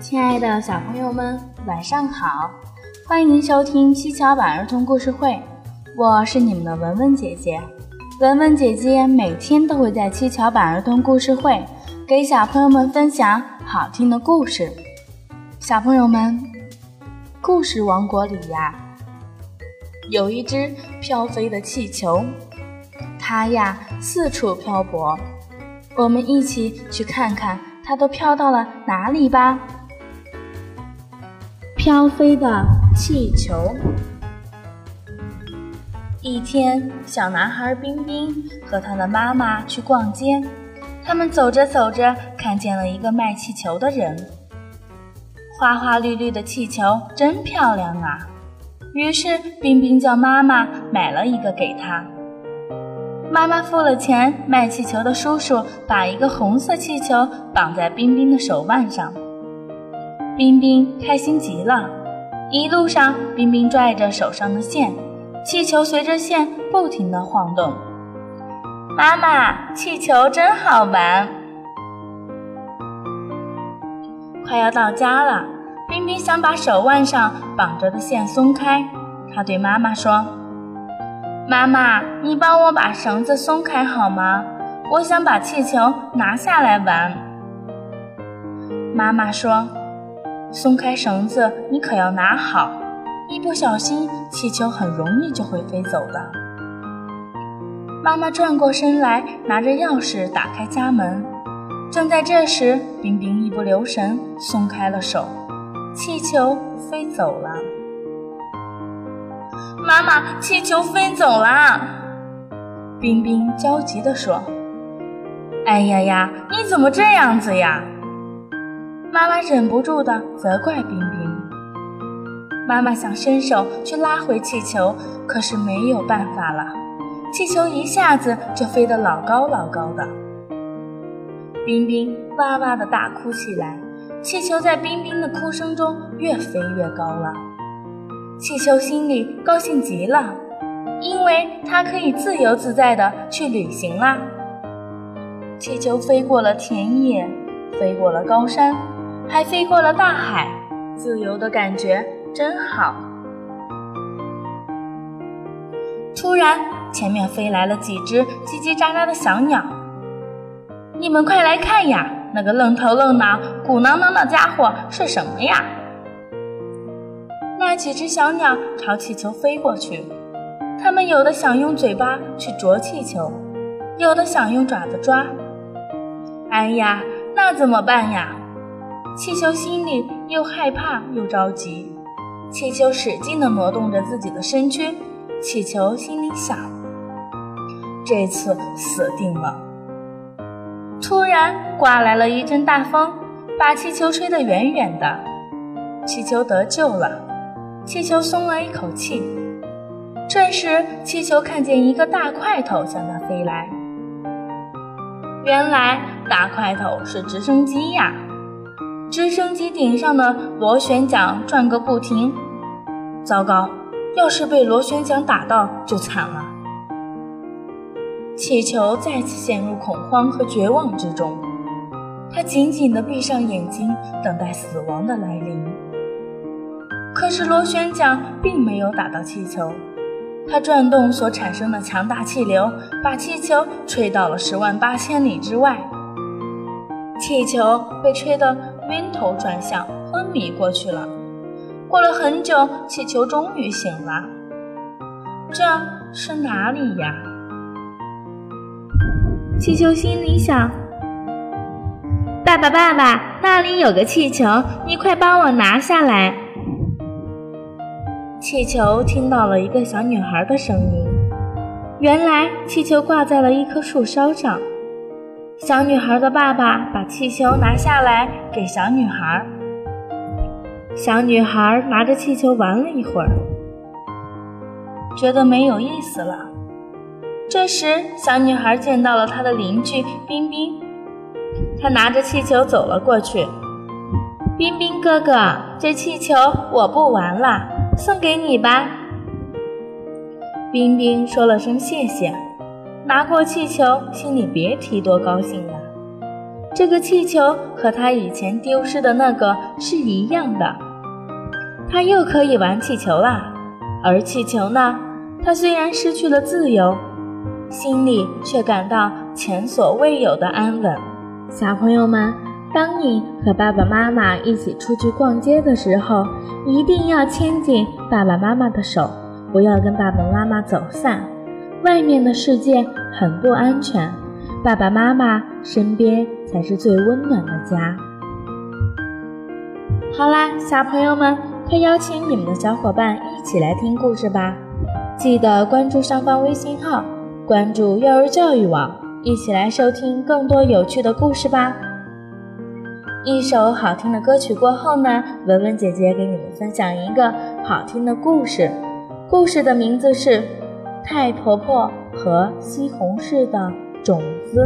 亲爱的小朋友们，晚上好！欢迎收听七巧板儿童故事会，我是你们的文文姐姐。文文姐姐每天都会在七巧板儿童故事会给小朋友们分享好听的故事。小朋友们，故事王国里呀，有一只飘飞的气球，它呀四处漂泊。我们一起去看看它都飘到了哪里吧。飘飞的气球。一天，小男孩冰冰和他的妈妈去逛街，他们走着走着，看见了一个卖气球的人。花花绿绿的气球真漂亮啊！于是冰冰叫妈妈买了一个给他。妈妈付了钱，卖气球的叔叔把一个红色气球绑在冰冰的手腕上。冰冰开心极了，一路上，冰冰拽着手上的线，气球随着线不停地晃动。妈妈，气球真好玩！快要到家了，冰冰想把手腕上绑着的线松开，她对妈妈说：“妈妈，你帮我把绳子松开好吗？我想把气球拿下来玩。”妈妈说。松开绳子，你可要拿好，一不小心气球很容易就会飞走的。妈妈转过身来，拿着钥匙打开家门。正在这时，冰冰一不留神松开了手，气球飞走了。妈妈，气球飞走了！冰冰焦急地说：“哎呀呀，你怎么这样子呀？”妈妈忍不住的责怪冰冰。妈妈想伸手去拉回气球，可是没有办法了，气球一下子就飞得老高老高的。冰冰哇哇的大哭起来，气球在冰冰的哭声中越飞越高了。气球心里高兴极了，因为它可以自由自在的去旅行啦。气球飞过了田野，飞过了高山。还飞过了大海，自由的感觉真好。突然，前面飞来了几只叽叽喳喳的小鸟。你们快来看呀，那个愣头愣脑、鼓囊囊的家伙是什么呀？那几只小鸟朝气球飞过去，它们有的想用嘴巴去啄气球，有的想用爪子抓。哎呀，那怎么办呀？气球心里又害怕又着急，气球使劲地挪动着自己的身躯。气球心里想：这次死定了。突然刮来了一阵大风，把气球吹得远远的。气球得救了，气球松了一口气。这时，气球看见一个大块头向它飞来。原来，大块头是直升机呀！直升机顶上的螺旋桨转个不停，糟糕！要是被螺旋桨打到就惨了。气球再次陷入恐慌和绝望之中，它紧紧地闭上眼睛，等待死亡的来临。可是螺旋桨并没有打到气球，它转动所产生的强大气流，把气球吹到了十万八千里之外。气球被吹得晕头转向，昏迷过去了。过了很久，气球终于醒了。这是哪里呀？气球心里想：“爸爸，爸爸，那里有个气球，你快帮我拿下来。”气球听到了一个小女孩的声音。原来，气球挂在了一棵树梢上。小女孩的爸爸把气球拿下来给小女孩。小女孩拿着气球玩了一会儿，觉得没有意思了。这时，小女孩见到了她的邻居冰冰，她拿着气球走了过去。冰冰哥哥，这气球我不玩了，送给你吧。冰冰说了声谢谢。拿过气球，心里别提多高兴了。这个气球和他以前丢失的那个是一样的，他又可以玩气球啦。而气球呢，它虽然失去了自由，心里却感到前所未有的安稳。小朋友们，当你和爸爸妈妈一起出去逛街的时候，一定要牵紧爸爸妈妈的手，不要跟爸爸妈妈走散。外面的世界很不安全，爸爸妈妈身边才是最温暖的家。好啦，小朋友们，快邀请你们的小伙伴一起来听故事吧！记得关注上方微信号，关注幼儿教育网，一起来收听更多有趣的故事吧。一首好听的歌曲过后呢，文文姐姐给你们分享一个好听的故事，故事的名字是《太婆婆和西红柿的种子》。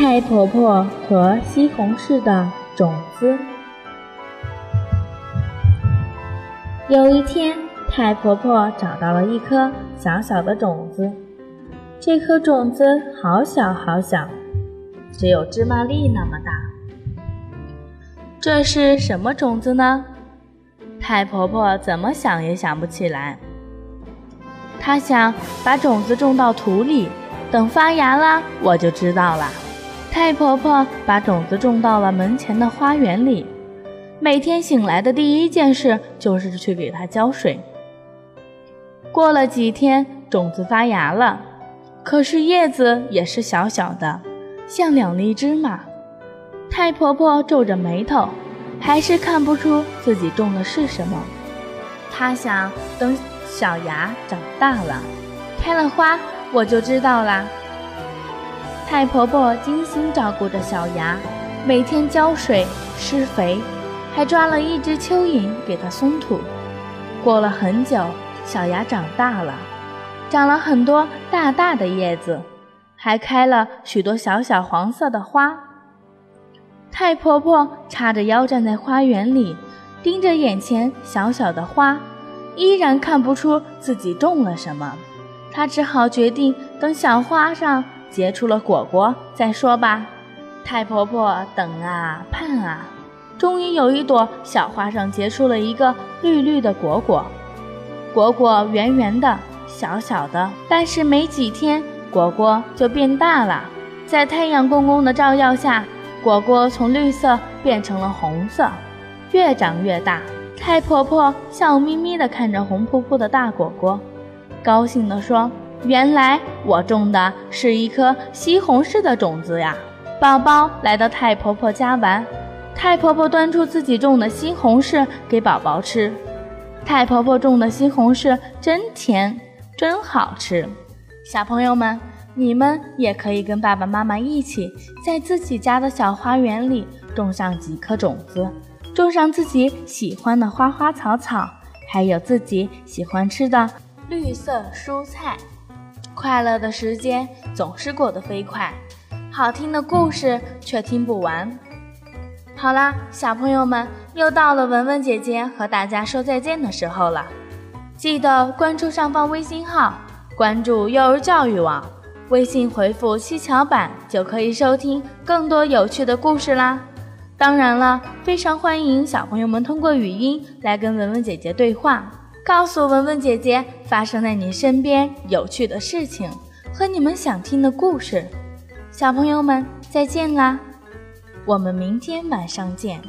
太婆婆和西红柿的种子。有一天，太婆婆找到了一颗小小的种子，这颗种子好小好小，只有芝麻粒那么大。这是什么种子呢？太婆婆怎么想也想不起来。她想把种子种到土里，等发芽了，我就知道了。太婆婆把种子种到了门前的花园里，每天醒来的第一件事就是去给它浇水。过了几天，种子发芽了，可是叶子也是小小的，像两粒芝麻。太婆婆皱着眉头，还是看不出自己种的是什么。她想等小芽长大了，开了花，我就知道啦。太婆婆精心照顾着小芽，每天浇水、施肥，还抓了一只蚯蚓给它松土。过了很久，小芽长大了，长了很多大大的叶子，还开了许多小小黄色的花。太婆婆叉着腰站在花园里，盯着眼前小小的花，依然看不出自己种了什么。她只好决定等小花上。结出了果果再说吧。太婆婆等啊盼啊，终于有一朵小花上结出了一个绿绿的果果。果果圆圆的、小小的，但是没几天，果果就变大了。在太阳公公的照耀下，果果从绿色变成了红色，越长越大。太婆婆笑眯眯地看着红扑扑的大果果，高兴地说。原来我种的是一颗西红柿的种子呀！宝宝来到太婆婆家玩，太婆婆端出自己种的西红柿给宝宝吃。太婆婆种的西红柿真甜，真好吃。小朋友们，你们也可以跟爸爸妈妈一起，在自己家的小花园里种上几颗种子，种上自己喜欢的花花草草，还有自己喜欢吃的绿色蔬菜。快乐的时间总是过得飞快，好听的故事却听不完。好啦，小朋友们，又到了文文姐姐和大家说再见的时候了。记得关注上方微信号，关注幼儿教育网，微信回复“七巧板”就可以收听更多有趣的故事啦。当然了，非常欢迎小朋友们通过语音来跟文文姐姐对话。告诉文文姐姐发生在你身边有趣的事情和你们想听的故事，小朋友们再见啦！我们明天晚上见。